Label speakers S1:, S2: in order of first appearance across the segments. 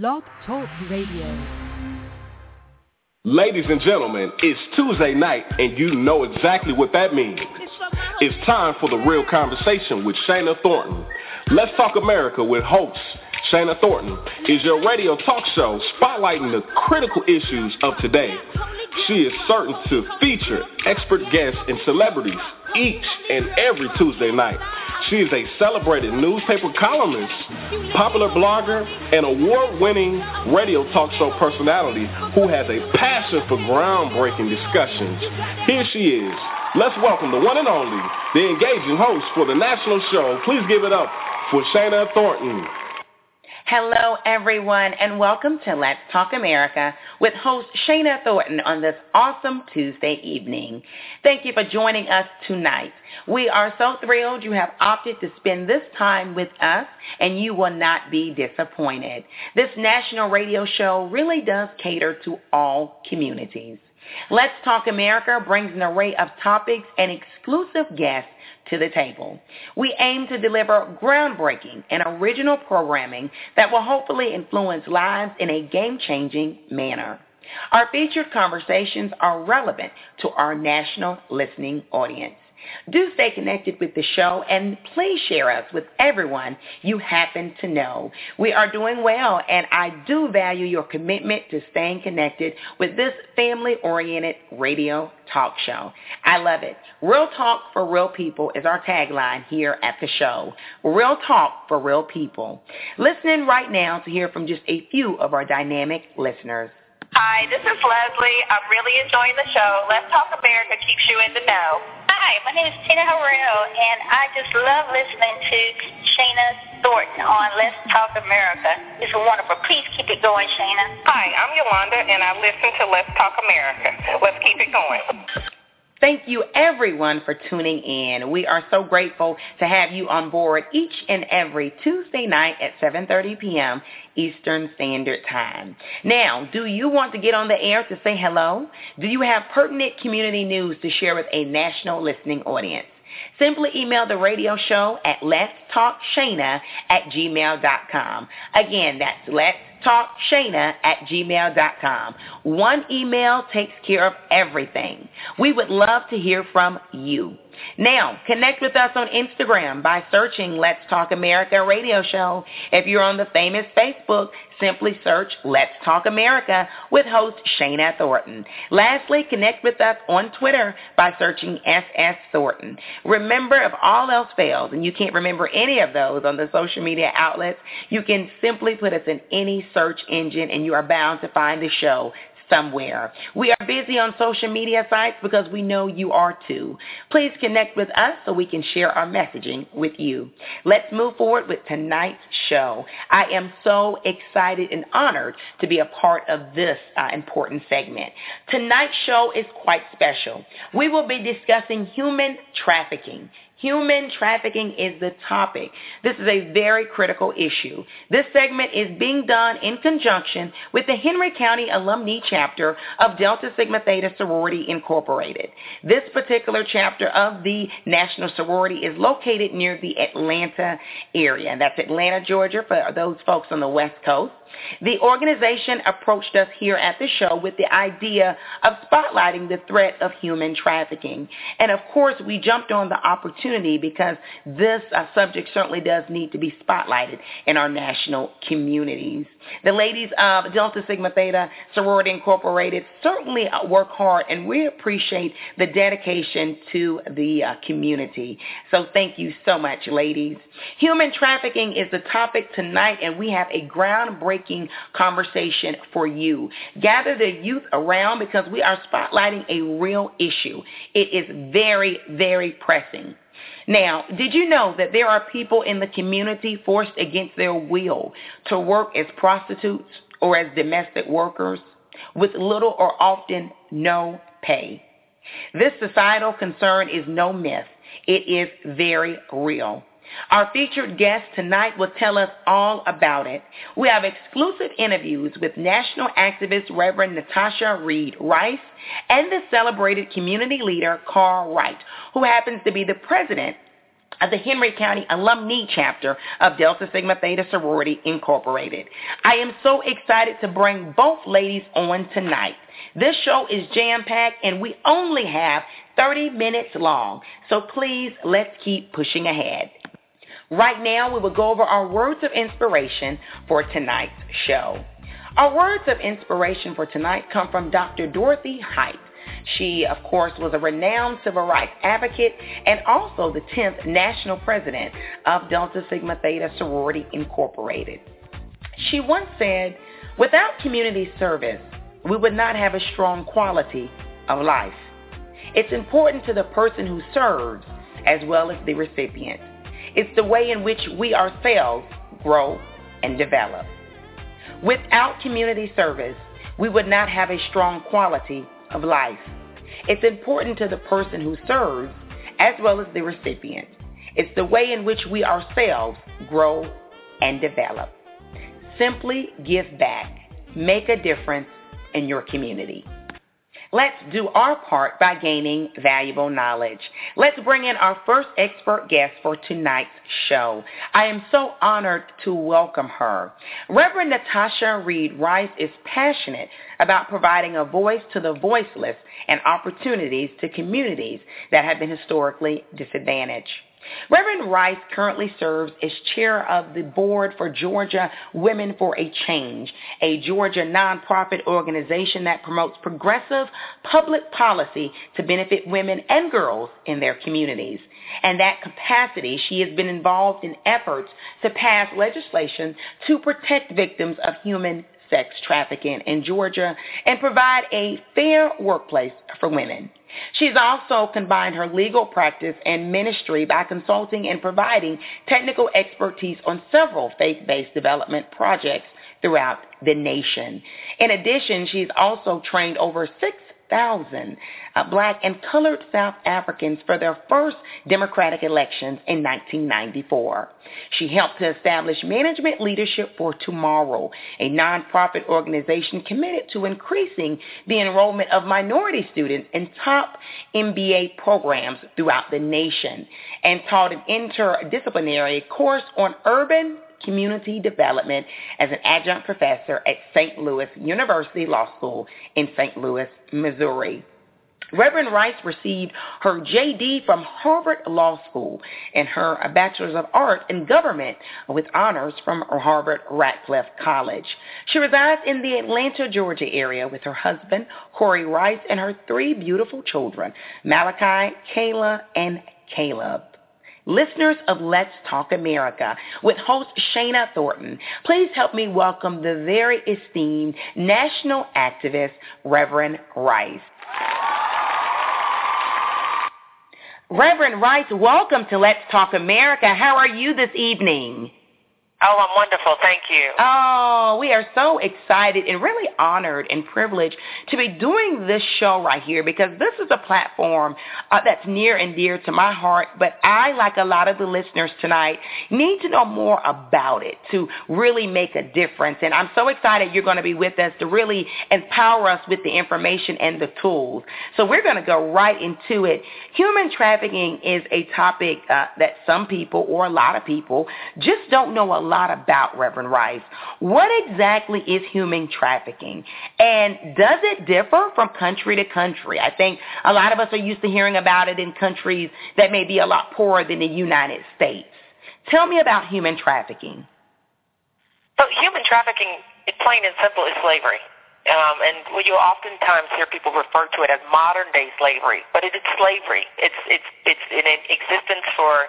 S1: Blog Talk Radio.
S2: Ladies and gentlemen, it's Tuesday night and you know exactly what that means. It's time for the real conversation with Shana Thornton. Let's Talk America with host Shana Thornton is your radio talk show spotlighting the critical issues of today. She is certain to feature expert guests and celebrities each and every Tuesday night. She is a celebrated newspaper columnist, popular blogger, and award-winning radio talk show personality who has a passion for groundbreaking discussions. Here she is. Let's welcome the one and only, the engaging host for the national show. Please give it up for Shana Thornton.
S3: Hello, everyone, and welcome to Let's Talk America with host Shana Thornton on this awesome Tuesday evening. Thank you for joining us tonight. We are so thrilled you have opted to spend this time with us, and you will not be disappointed. This national radio show really does cater to all communities. Let's Talk America brings an array of topics and exclusive guests to the table. We aim to deliver groundbreaking and original programming that will hopefully influence lives in a game-changing manner. Our featured conversations are relevant to our national listening audience. Do stay connected with the show and please share us with everyone you happen to know. We are doing well and I do value your commitment to staying connected with this family-oriented radio talk show. I love it. Real talk for real people is our tagline here at the show. Real talk for real people. Listening right now to hear from just a few of our dynamic listeners.
S4: Hi, this is Leslie. I'm really enjoying the show. Let's Talk America keeps you in the know.
S5: Hi, my name is Tina Harrell, and I just love listening to Shana Thornton on Let's Talk America. It's wonderful. Please keep it going, Shana.
S4: Hi, I'm Yolanda, and I listen to Let's Talk America. Let's keep it going.
S3: Thank you everyone for tuning in. We are so grateful to have you on board each and every Tuesday night at 7.30 p.m. Eastern Standard Time. Now, do you want to get on the air to say hello? Do you have pertinent community news to share with a national listening audience? Simply email the radio show at letstalkshana at gmail.com. Again, that's let's talkshana at gmail.com. One email takes care of everything. We would love to hear from you. Now, connect with us on Instagram by searching Let's Talk America Radio Show. If you're on the famous Facebook, simply search Let's Talk America with host Shana Thornton. Lastly, connect with us on Twitter by searching SS Thornton. Remember, if all else fails and you can't remember any of those on the social media outlets, you can simply put us in any search engine and you are bound to find the show somewhere. We are busy on social media sites because we know you are too. Please connect with us so we can share our messaging with you. Let's move forward with tonight's show. I am so excited and honored to be a part of this uh, important segment. Tonight's show is quite special. We will be discussing human trafficking. Human trafficking is the topic. This is a very critical issue. This segment is being done in conjunction with the Henry County Alumni Chapter of Delta Sigma Theta Sorority Incorporated. This particular chapter of the National Sorority is located near the Atlanta area. That's Atlanta, Georgia for those folks on the West Coast. The organization approached us here at the show with the idea of spotlighting the threat of human trafficking. And of course, we jumped on the opportunity because this uh, subject certainly does need to be spotlighted in our national communities. The ladies of Delta Sigma Theta Sorority Incorporated certainly uh, work hard and we appreciate the dedication to the uh, community. So thank you so much, ladies. Human trafficking is the topic tonight and we have a groundbreaking conversation for you. Gather the youth around because we are spotlighting a real issue. It is very, very pressing. Now, did you know that there are people in the community forced against their will to work as prostitutes or as domestic workers with little or often no pay? This societal concern is no myth. It is very real. Our featured guest tonight will tell us all about it. We have exclusive interviews with national activist Reverend Natosha Reid Rice and the celebrated community leader Kara Wright, who happens to be the president of the Henry County Alumni Chapter of Delta Sigma Theta Sorority Incorporated. I am so excited to bring both ladies on tonight. This show is jam-packed and we only have 30 minutes long, so please let's keep pushing ahead. Right now, we will go over our words of inspiration for tonight's show. Our words of inspiration for tonight come from Dr. Dorothy Height. She, of course, was a renowned civil rights advocate and also the 10th national president of Delta Sigma Theta Sorority Incorporated. She once said, without community service, we would not have a strong quality of life. It's important to the person who serves as well as the recipient. It's the way in which we ourselves grow and develop. Without community service, we would not have a strong quality of life. It's important to the person who serves as well as the recipient. It's the way in which we ourselves grow and develop. Simply give back. Make a difference in your community. Let's do our part by gaining valuable knowledge. Let's bring in our first expert guest for tonight's show. I am so honored to welcome her. Reverend Natosha Reid Rice is passionate about providing a voice to the voiceless and opportunities to communities that have been historically disadvantaged. Reverend Rice currently serves as chair of the board for Georgia Women for a Change, a Georgia nonprofit organization that promotes progressive public policy to benefit women and girls in their communities. In that capacity, she has been involved in efforts to pass legislation to protect victims of human sex trafficking in Georgia and provide a fair workplace for women. She's also combined her legal practice and ministry by consulting and providing technical expertise on several faith-based development projects throughout the nation. In addition, she's also trained over six thousand uh, black and colored South Africans for their first democratic elections in 1994. She helped to establish Management Leadership for Tomorrow, a nonprofit organization committed to increasing the enrollment of minority students in top MBA programs throughout the nation, and taught an interdisciplinary course on urban Community Development as an adjunct professor at St. Louis University Law School in St. Louis, Missouri. Reverend Rice received her JD from Harvard Law School and her Bachelor's of Arts in Government with honors from Harvard Radcliffe College. She resides in the Atlanta, Georgia area with her husband, Corey Rice, and her three beautiful children, Malachi, Kayla, and Caleb. Listeners of Let's Talk America with host Shana Thornton, please help me welcome the very esteemed national activist, Reverend Rice. Reverend Rice, welcome to Let's Talk America. How are you this evening?
S1: Oh, I'm wonderful. Thank you.
S3: Oh, we are so excited and really honored and privileged to be doing this show right here because this is a platform uh, that's near and dear to my heart. But I, like a lot of the listeners tonight, need to know more about it to really make a difference. And I'm so excited you're going to be with us to really empower us with the information and the tools. So we're going to go right into it. Human trafficking is a topic uh, that some people or a lot of people just don't know a lot about, Reverend Rice. What exactly is human trafficking? And does it differ from country to country? I think a lot of us are used to hearing about it in countries that may be a lot poorer than the United States. Tell me about human trafficking.
S1: So human trafficking, plain and simple, is slavery. Um, and you oftentimes hear people refer to it as modern day slavery, but it is slavery. It's it's it's in existence for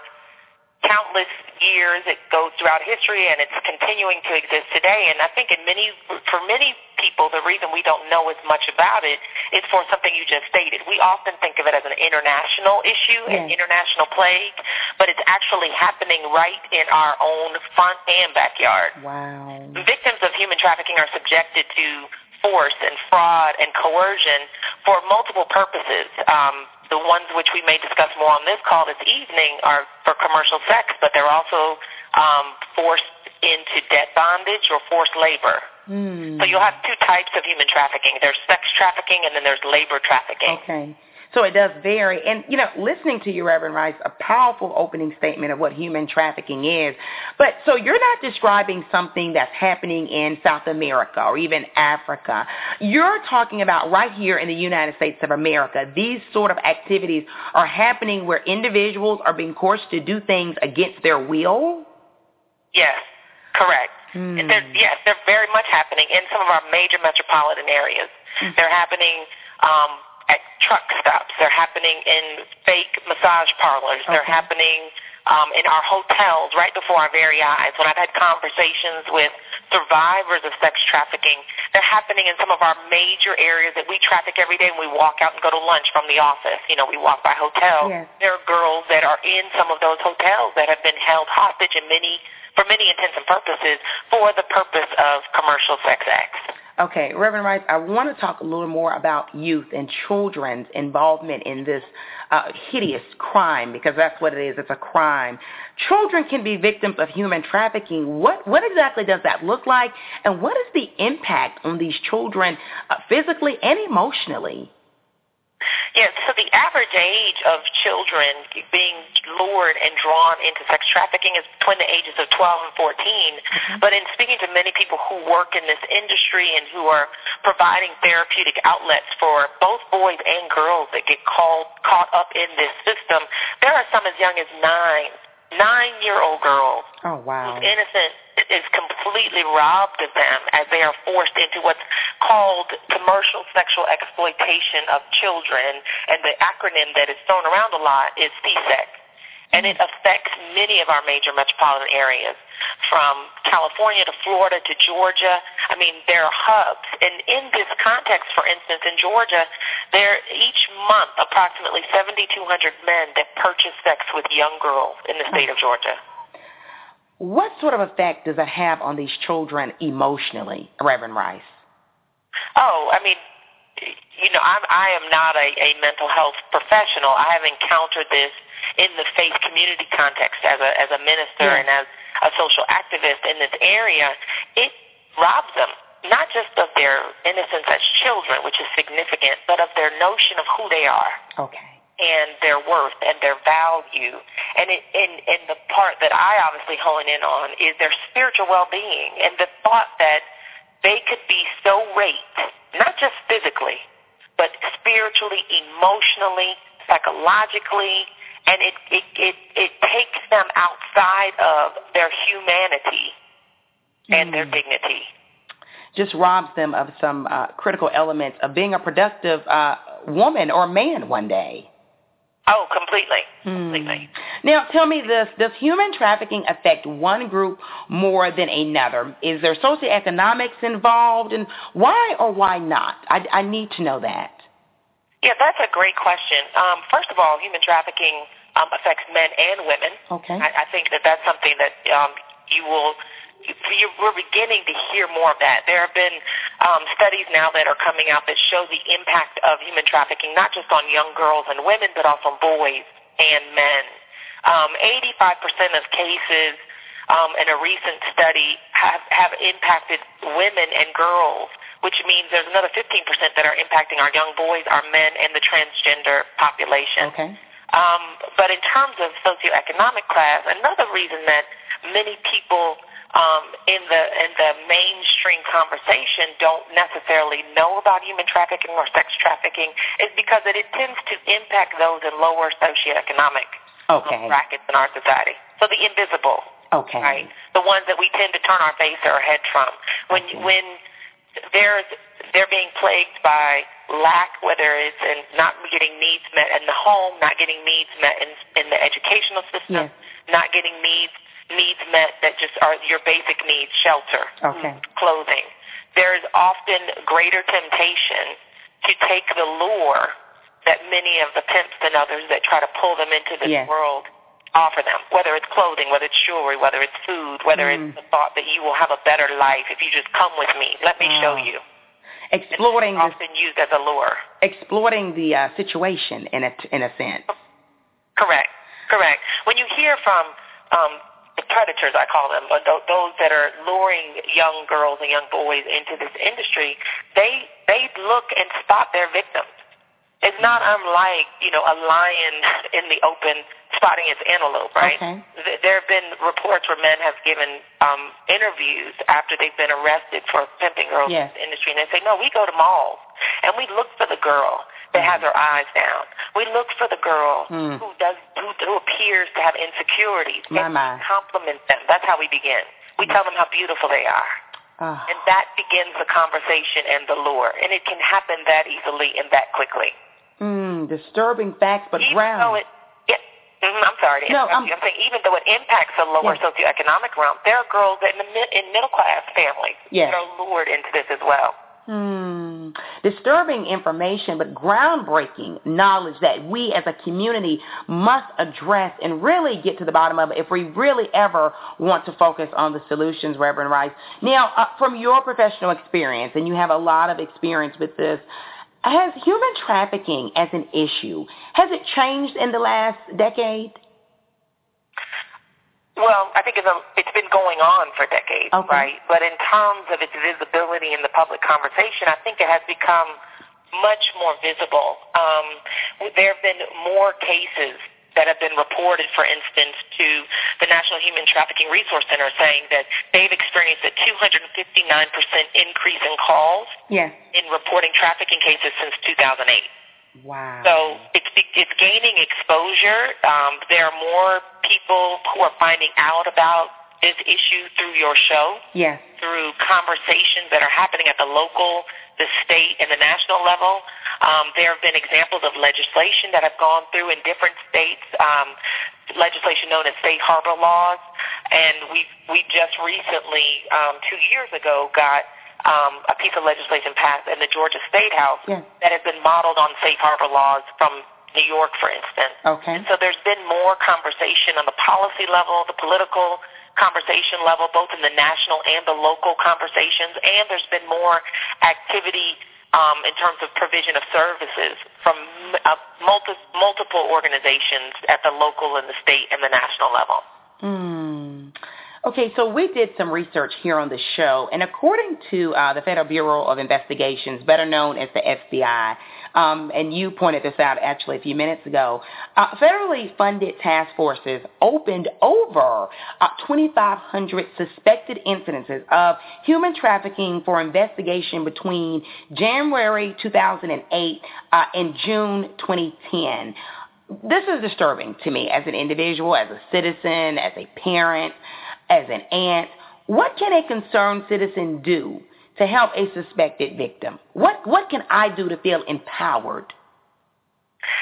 S1: countless years. It goes throughout history, and it's continuing to exist today. And I think in many, for many people, the reason we don't know as much about it is for something you just stated. We often think of it as an international issue, yes. an international plague, but it's actually happening right in our own front and backyard.
S3: Wow.
S1: Victims of human trafficking are subjected to force and fraud and coercion for multiple purposes. Um, the ones which we may discuss more on this call this evening are for commercial sex, but they're also um, forced into debt bondage or forced labor.
S3: Mm.
S1: So you'll have two types of human trafficking. There's sex trafficking and then there's labor trafficking.
S3: Okay. So it does vary. And, you know, listening to you, Reverend Rice, a powerful opening statement of what human trafficking is. But so you're not describing something that's happening in South America or even Africa. You're talking about right here in the United States of America. These sort of activities are happening where individuals are being forced to do things against their will?
S1: Yes, correct.
S3: Hmm.
S1: They're, yes, they're very much happening in some of our major metropolitan areas.
S3: Hmm.
S1: They're happening um, at truck stops. They're happening in fake massage parlors. They're happening um, in our hotels right before our very eyes. When I've had conversations with survivors of sex trafficking, they're happening in some of our major areas that we traffic every day when we walk out and go to lunch from the office. You know, we walk by hotels.
S3: Yes.
S1: There are girls that are in some of those hotels that have been held hostage in many for many intents and purposes for the purpose of commercial sex acts.
S3: Okay, Reverend Rice, I want to talk a little more about youth and children's involvement in this uh, hideous crime because that's what it is. It's a crime. Children can be victims of human trafficking. What what exactly does that look like, and what is the impact on these children uh, physically and emotionally?
S1: Yeah, so the average age of children being lured and drawn into sex trafficking is between the ages of 12 and 14. Mm-hmm. But in speaking to many people who work in this industry and who are providing therapeutic outlets for both boys and girls that get called caught up in this system, there are some as young as nine, nine-year-old girls
S3: Oh wow.
S1: whose innocence is completely robbed of them as they are forced into what's called commercial sexual exploitation of children, and the acronym that is thrown around a lot is CSEC. And it affects many of our major metropolitan areas, from California to Florida to Georgia. I mean, there are hubs. And in this context, for instance, in Georgia, there each month approximately 7,200 men that purchase sex with young girls in the state of Georgia.
S3: What sort of effect does it have on these children emotionally, Reverend Rice?
S1: Oh, I mean, you know, I'm, I am not a, a mental health professional. I have encountered this in the faith community context as a as a minister
S3: Yeah.
S1: and as a social activist in this area. It robs them not just of their innocence as children, which is significant, but of their notion of who they are
S3: Okay.
S1: And their worth and their value. And it, and, and the part that I obviously hone in on is their spiritual well-being and the thought that they could be so raped, not just physically, but spiritually, emotionally, psychologically, and it, it, it, it takes them outside of their humanity and their
S3: Mm.
S1: dignity.
S3: Just robs them of some uh, critical elements of being a productive uh, woman or man one day.
S1: Oh, completely.
S3: Hmm.
S1: Completely.
S3: Now, tell me this: Does human trafficking affect one group more than another? Is there socioeconomics involved, and why or why not? I, I need to know that.
S1: Yeah, that's a great question. Um, first of all, human trafficking um, affects men and women.
S3: Okay.
S1: I, I think that that's something that um, you will. You, we're beginning to hear more of that. There have been um, studies now that are coming out that show the impact of human trafficking, not just on young girls and women, but also boys and men. Um, 85% of cases um, in a recent study have, have impacted women and girls, which means there's another 15% that are impacting our young boys, our men, and the transgender population.
S3: Okay.
S1: Um, but in terms of socioeconomic class, another reason that many people um, in the in the mainstream conversation don't necessarily know about human trafficking or sex trafficking is because it, it tends to impact those in lower socioeconomic um,
S3: Okay.
S1: brackets in our society. So the invisible,
S3: Okay.
S1: right? The ones that we tend to turn our face or our head from. When
S3: Okay.
S1: when there's they're being plagued by lack, whether it's in not getting needs met in the home, not getting needs met in in the educational system,
S3: Yes.
S1: not getting needs needs met that just are your basic needs, shelter,
S3: Okay.
S1: clothing. There is often greater temptation to take the lure that many of the pimps and others that try to pull them into this
S3: Yes.
S1: world offer them, whether it's clothing, whether it's jewelry, whether it's food, whether
S3: Mm.
S1: it's the thought that you will have a better life if you just come with me. Let me show you.
S3: Exploiting
S1: It's often used as a lure.
S3: exploiting the uh, situation in a in a sense.
S1: Correct, correct. When you hear from um, predators, I call them, but th- those that are luring young girls and young boys into this industry, they they look and spot their victims, It's not unlike, you know, a lion in the open spotting its antelope, right?
S3: Okay.
S1: There have been reports where men have given um, interviews after they've been arrested for pimping girls
S3: yes.
S1: in the industry, and they say, no, we go to malls, and we look for the girl that has her eyes down. We look for the girl
S3: mm.
S1: who does who, who appears to have insecurities,
S3: my,
S1: and
S3: my.
S1: compliment them. That's how we begin. We tell them how beautiful they are.
S3: Oh.
S1: And that begins the conversation and the lure. And it can happen that easily and that quickly.
S3: Mm, disturbing facts, but
S1: even
S3: ground.
S1: Though it, yeah, mm-hmm, I'm sorry to
S3: no,
S1: interrupt
S3: I'm,
S1: you. I'm saying even though it impacts the lower
S3: yes.
S1: socioeconomic realm, there are girls in, the, in middle class families
S3: yes.
S1: that are lured into this as well.
S3: Hmm. Disturbing information, but groundbreaking knowledge that we as a community must address and really get to the bottom of it if we really ever want to focus on the solutions, Reverend Rice. Now, uh, from your professional experience, and you have a lot of experience with this, has human trafficking as an issue, has it changed in the last decade?
S1: Well, I think it's, a, it's been going on for decades,
S3: okay.
S1: right? But in terms of its visibility in the public conversation, I think it has become much more visible. Um, there have been more cases that have been reported, for instance, to the National Human Trafficking Resource Center saying that they've experienced a 259% increase in calls
S3: yes.
S1: in reporting trafficking cases since 2008.
S3: Wow.
S1: So it's it's gaining exposure. Um, there are more people who are finding out about this issue through your show.
S3: Yes.
S1: Through conversations that are happening at the local, the state, and the national level. Um, there have been examples of legislation that have gone through in different states. Um, legislation known as safe harbor laws, and we we just recently, um, two years ago, got um, a piece of legislation passed in the Georgia State House
S3: yes.
S1: that has been modeled on safe harbor laws from New York, for instance.
S3: Okay.
S1: And so there's been more conversation on the policy level, the political conversation level, both in the national and the local conversations, and there's been more activity um, in terms of provision of services from uh, multi- multiple organizations at the local and the state and the national level.
S3: Hmm. Okay, so we did some research here on the show, and according to uh, the Federal Bureau of Investigations, better known as the FBI, um, and you pointed this out actually a few minutes ago, uh, federally funded task forces opened over uh, 2,500 suspected incidences of human trafficking for investigation between January 2008 uh, and June 2010 this is disturbing to me as an individual, as a citizen, as a parent, as an aunt. What can a concerned citizen do to help a suspected victim? What what can I do to feel empowered?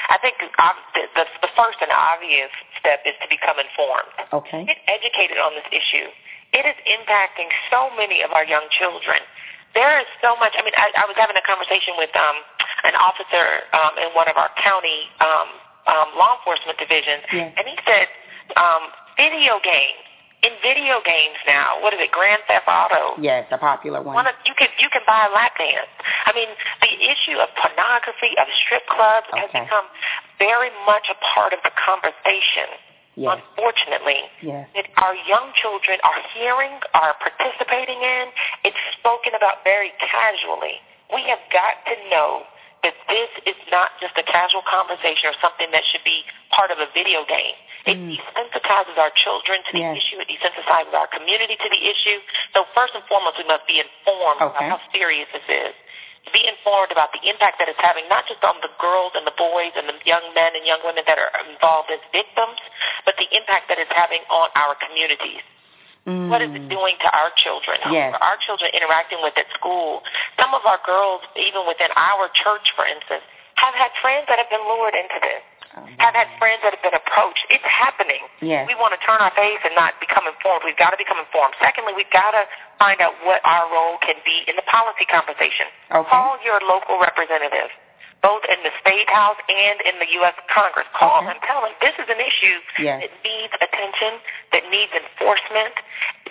S1: I think the, the, first and obvious step is to become informed.
S3: Okay.
S1: Get educated on this issue. It is impacting so many of our young children. There is so much. I mean, I, I was having a conversation with um, an officer um, in one of our county um, um, law enforcement divisions,
S3: yes.
S1: and he said um, video games in video games now. What is it, Grand Theft Auto?
S3: Yes, a popular one.
S1: one of, you can you can buy a lap dance. I mean, the issue of pornography, of strip clubs,
S3: okay.
S1: has become very much a part of the conversation.
S3: Yes.
S1: Unfortunately,
S3: yes.
S1: that our young children are hearing, are participating in. It's spoken about very casually. We have got to know that this is not just a casual conversation or something that should be part of a video game. It
S3: Mm.
S1: desensitizes our children to the
S3: Yes.
S1: issue. It desensitizes our community to the issue. So first and foremost, we must be informed
S3: Okay.
S1: about how serious this is. Be informed about the impact that it's having, not just on the girls and the boys and the young men and young women that are involved as victims, but the impact that it's having on our communities.
S3: Mm.
S1: What is it doing to our children?
S3: Yes.
S1: Our children interacting with at school. Some of our girls, even within our church, for instance, have had friends that have been lured into this.
S3: Oh,
S1: Have had friends that have been approached. It's happening.
S3: Yes.
S1: We want to turn our face and not become informed. We've got to become informed. Secondly, we've got to find out what our role can be in the policy conversation.
S3: Okay.
S1: Call your local representative, both in the state house and in the U.S. Congress. Call
S3: Okay.
S1: them. Tell them this is an issue
S3: Yes.
S1: that needs attention, that needs enforcement.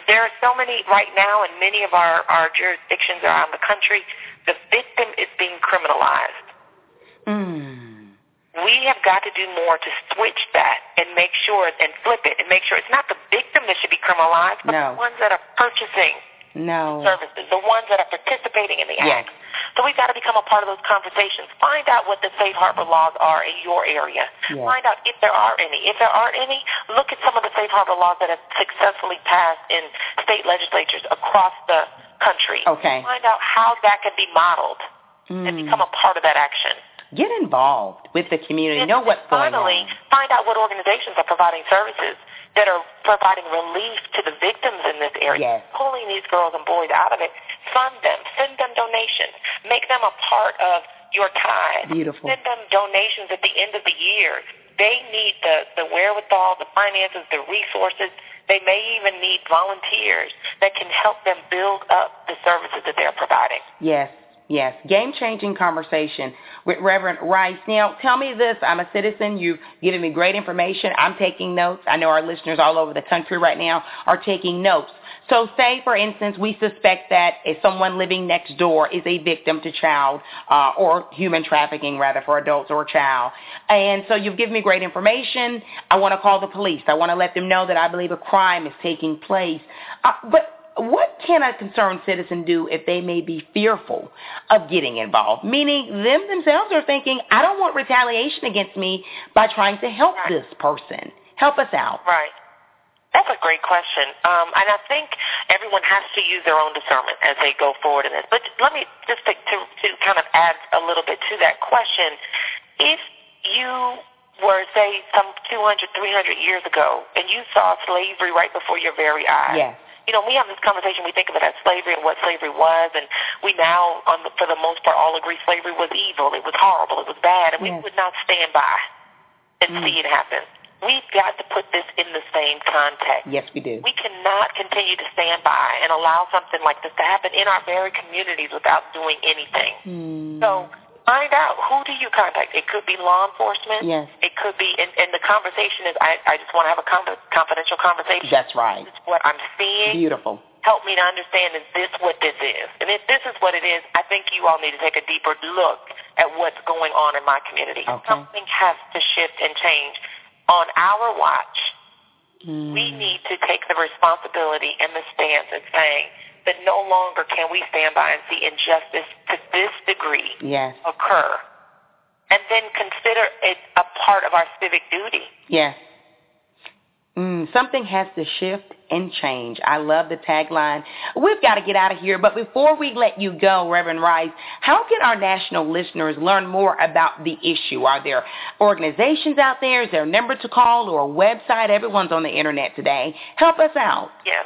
S1: There are so many right now in many of our, our jurisdictions around the country, the victim is being criminalized.
S3: Mm.
S1: We have got to do more to switch that and make sure and flip it and make sure it's not the victim that should be criminalized, but
S3: No.
S1: the ones that are purchasing
S3: No.
S1: services, the ones that are participating in the
S3: Yes.
S1: act. So we've got to become a part of those conversations. Find out what the safe harbor laws are in your area.
S3: Yes.
S1: Find out if there are any. If there aren't any, look at some of the safe harbor laws that have successfully passed in state legislatures across the country.
S3: Okay.
S1: Find out how that can be modeled
S3: mm.
S1: and become a part of that action.
S3: Get involved with the community.
S1: And
S3: know what's going
S1: finally,
S3: on.
S1: find out what organizations are providing services that are providing relief to the victims in this area.
S3: Yes.
S1: Pulling these girls and boys out of it. Fund them. Send them donations. Make them a part of your tithe.
S3: Beautiful.
S1: Send them donations at the end of the year. They need the, the wherewithal, the finances, the resources. They may even need volunteers that can help them build up the services that they're providing.
S3: Yes. Yes, game-changing conversation with Reverend Rice. Now, tell me this. I'm a citizen. You've given me great information. I'm taking notes. I know our listeners all over the country right now are taking notes. So say, for instance, we suspect that someone living next door is a victim to child uh, or human trafficking, rather, for adults or child. And so you've given me great information. I want to call the police. I want to let them know that I believe a crime is taking place. Uh, but what can a concerned citizen do if they may be fearful of getting involved? Meaning them themselves are thinking, I don't want retaliation against me by trying to help
S1: right.
S3: this person. Help us out.
S1: Right. That's a great question. Um, and I think everyone has to use their own discernment as they go forward in this. But let me just to, to, to kind of add a little bit to that question. If you were, say, some 200, 300 years ago, and you saw slavery right before your very eyes,
S3: yes
S1: you know, we have this conversation, we think of it as slavery and what slavery was, and we now, on the, for the most part, all agree slavery was evil, it was horrible, it was bad, and
S3: yes.
S1: we would not stand by and
S3: mm.
S1: see it happen. We've got to put this in the same context.
S3: Yes, we do.
S1: We cannot continue to stand by and allow something like this to happen in our very communities without doing anything.
S3: Mm.
S1: So find out who do you contact. It could be law enforcement.
S3: Yes.
S1: It could be, and, and the conversation is, I, I just want to have a confidential conversation.
S3: That's right.
S1: What I'm seeing.
S3: Beautiful.
S1: Help me to understand, is this what this is? And if this is what it is, I think you all need to take a deeper look at what's going on in my community.
S3: Okay.
S1: Something has to shift and change. On our watch,
S3: mm.
S1: we need to take the responsibility and the stance of saying, that no longer can we stand by and see injustice to this degree
S3: yes.
S1: occur. And then consider it a part of our civic duty.
S3: Yes. Mm, something has to shift and change. I love the tagline. We've got to get out of here, but before we let you go, Reverend Rice, how can our national listeners learn more about the issue? Are there organizations out there? Is there a number to call or a website? Everyone's on the internet today. Help us out.
S1: Yes.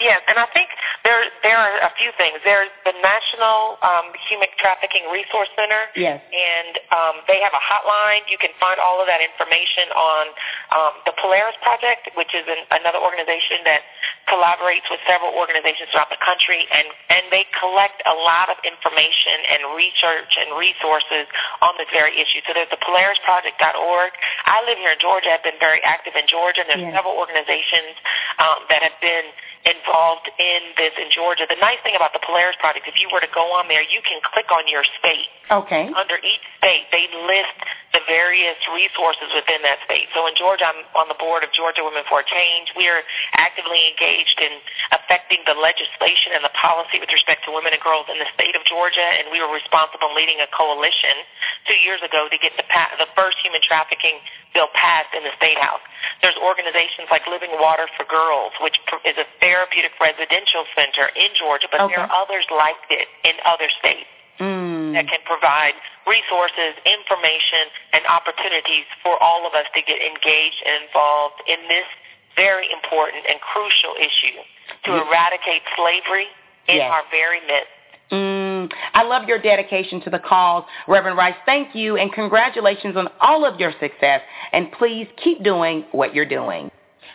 S1: Yes, and I think there there are a few things. There's the National um, Human Trafficking Resource Center.
S3: Yes.
S1: And um, they have a hotline. You can find all of that information on um, the Polaris Project, which is an, another organization that collaborates with several organizations throughout the country, and, and they collect a lot of information and research and resources on this very issue. So there's the PolarisProject.org. I live here in Georgia. I've been very active in Georgia, and there's
S3: yes.
S1: several organizations um, that have been involved in this in Georgia. The nice thing about the Polaris Project, if you were to go on there, you can click on your state.
S3: Okay.
S1: Under each state, they list the various resources within that state. So in Georgia, I'm on the board of Georgia Women for Change. We are actively engaged in affecting the legislation and the policy with respect to women and girls in the state of Georgia, and we were responsible in leading a coalition two years ago to get the, pa- the first human trafficking bill passed in the state house. There's organizations like Living Water for Girls, which is a therapeutic residential center in Georgia, but
S3: okay.
S1: there are others like it in other states
S3: mm.
S1: that can provide resources, information, and opportunities for all of us to get engaged and involved in this very important and crucial issue to
S3: yes.
S1: eradicate slavery in
S3: yes.
S1: our very midst.
S3: Mm, I love your dedication to the cause, Reverend Rice. Thank you and congratulations on all of your success. And please keep doing what you're doing.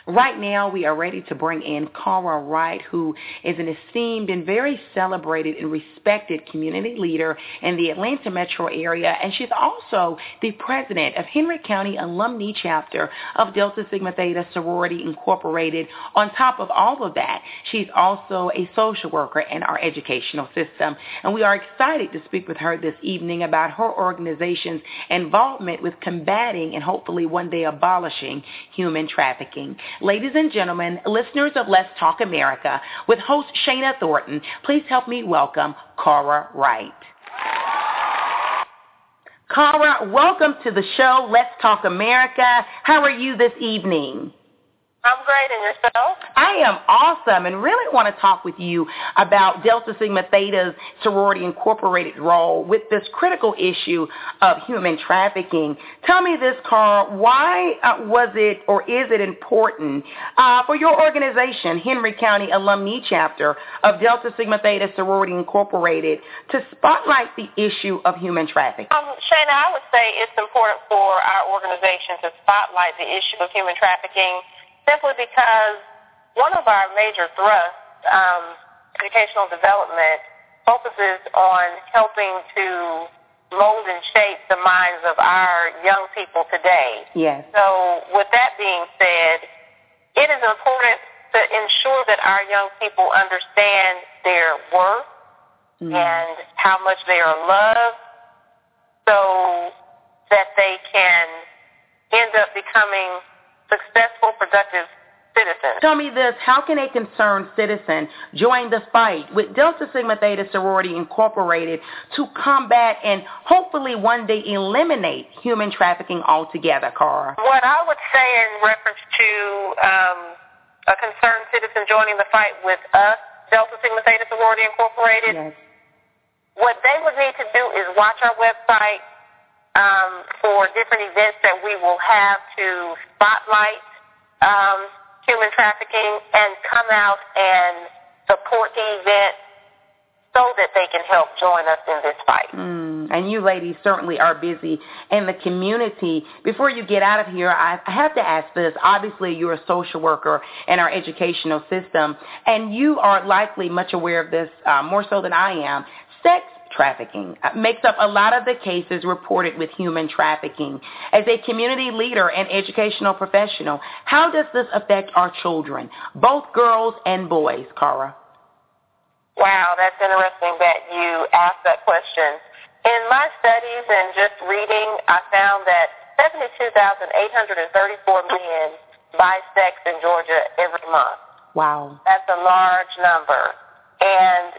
S3: Right now, we are ready to bring in Kara Wright, who is an esteemed and very celebrated and respected community leader in the Atlanta metro area, and she's also the president of Henry County Alumni Chapter of Delta Sigma Theta Sorority Incorporated. On top of all of that, she's also a social worker in our educational system, and we are excited to speak with her this evening about her organization's involvement with combating and hopefully one day abolishing human trafficking. Ladies and gentlemen, listeners of Let's Talk America, with host Shana Thornton, please help me welcome Kara Wright. Kara, welcome to the show, Let's Talk America. How are you this evening?
S4: I'm great, and yourself?
S3: I am awesome and really want to talk with you about Delta Sigma Theta's Sorority Incorporated role with this critical issue of human trafficking. Tell me this, Kara, why uh, was it or is it important uh, for your organization, Henry County Alumni Chapter of Delta Sigma Theta Sorority Incorporated, to spotlight the issue of human trafficking?
S4: Um, Shana, I would say it's important for our organization to spotlight the issue of human trafficking simply because one of our major thrusts, um, educational development, focuses on helping to mold and shape the minds of our young people today.
S3: Yes.
S4: So with that being said, it is important to ensure that our young people understand their worth mm. and how much they are loved so that they can end up becoming successful, productive citizens.
S3: Tell me this, how can a concerned citizen join the fight with Delta Sigma Theta Sorority Incorporated to combat and hopefully one day eliminate human trafficking altogether, Kara?
S4: What I would say in reference to um, a concerned citizen joining the fight with us, Delta Sigma Theta Sorority Incorporated,
S3: yes.
S4: what they would need to do is watch our website, um, for different events that we will have to spotlight um, human trafficking and come out and support the event so that they can help join us in this fight.
S3: Mm, and you ladies certainly are busy in the community. Before you get out of here, I have to ask this. Obviously, you're a social worker in our educational system, and you are likely much aware of this uh, more so than I am. Sex trafficking uh, makes up a lot of the cases reported with human trafficking. As a community leader and educational professional, how does this affect our children, both girls and boys, Kara?
S4: Wow, that's interesting that you asked that question. In my studies and just reading, I found that 72,834 men buy sex in Georgia every month.
S3: Wow.
S4: That's a large number. And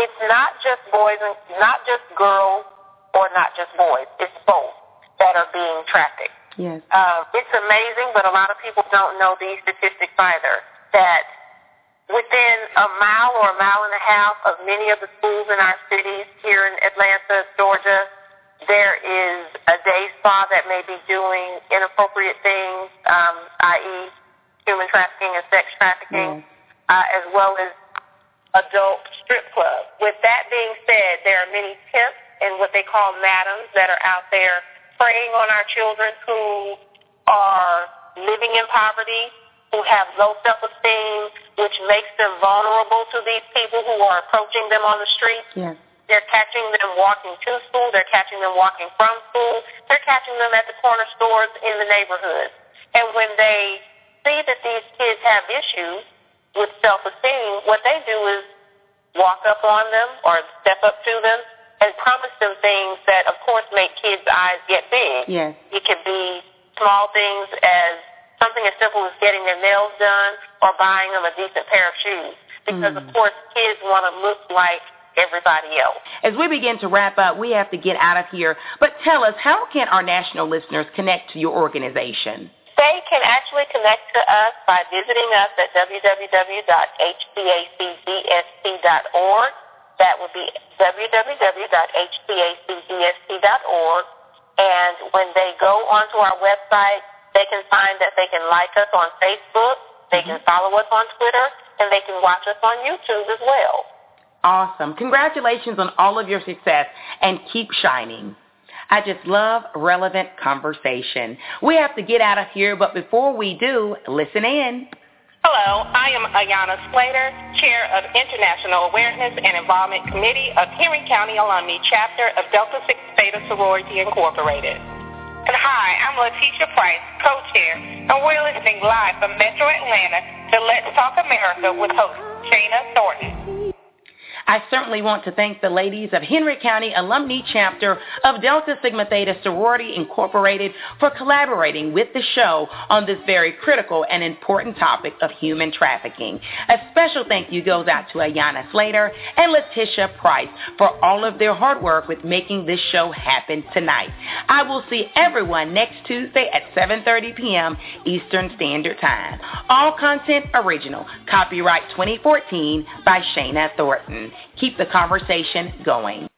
S4: it's not just boys and not just girls or not just boys. It's both that are being trafficked.
S3: Yes.
S4: Uh, it's amazing, but a lot of people don't know these statistics either. That within a mile or a mile and a half of many of the schools in our cities here in Atlanta, Georgia, there is a day spa that may be doing inappropriate things, um, i.e., human trafficking and sex trafficking, yes. uh, as well as adult strip club. With that being said, there are many pimps and what they call madams that are out there preying on our children who are living in poverty, who have low self-esteem, which makes them vulnerable to these people who are approaching them on the street.
S3: Yes.
S4: They're catching them walking to school. They're catching them walking from school. They're catching them at the corner stores in the neighborhood. And when they see that these kids have issues, with self-esteem, what they do is walk up on them or step up to them and promise them things that, of course, make kids' eyes get big.
S3: Yes.
S4: It could be small things as something as simple as getting their nails done or buying them a decent pair of shoes. Because, mm. of course, kids want to look like everybody else.
S3: As we begin to wrap up, we have to get out of here. But tell us, how can our national listeners connect to your organization?
S4: They can actually connect to us by visiting us at www.hcacdsp.org. That would be www.hcacdsp.org. And when they go onto our website, they can find that they can like us on Facebook, they can mm-hmm. follow us on Twitter, and they can watch us on YouTube as well.
S3: Awesome. Congratulations on all of your success and keep shining. I just love relevant conversation. We have to get out of here, but before we do, listen in.
S6: Hello, I am Ayana Slater, Chair of International Awareness and Involvement Committee of Henry County Alumni Chapter of Delta Sigma Theta Sorority Incorporated.
S7: And hi, I'm Letitia Price, co-chair, and we're listening live from Metro Atlanta to Let's Talk America with host Shana Thornton.
S3: I certainly want to thank the ladies of Henry County Alumni Chapter of Delta Sigma Theta Sorority Incorporated for collaborating with the show on this very critical and important topic of human trafficking. A special thank you goes out to Ayana Slater and Letitia Price for all of their hard work with making this show happen tonight. I will see everyone next Tuesday at 7.30 p.m. Eastern Standard Time. All content original. Copyright 2014 by Shana Thornton. Keep the conversation going.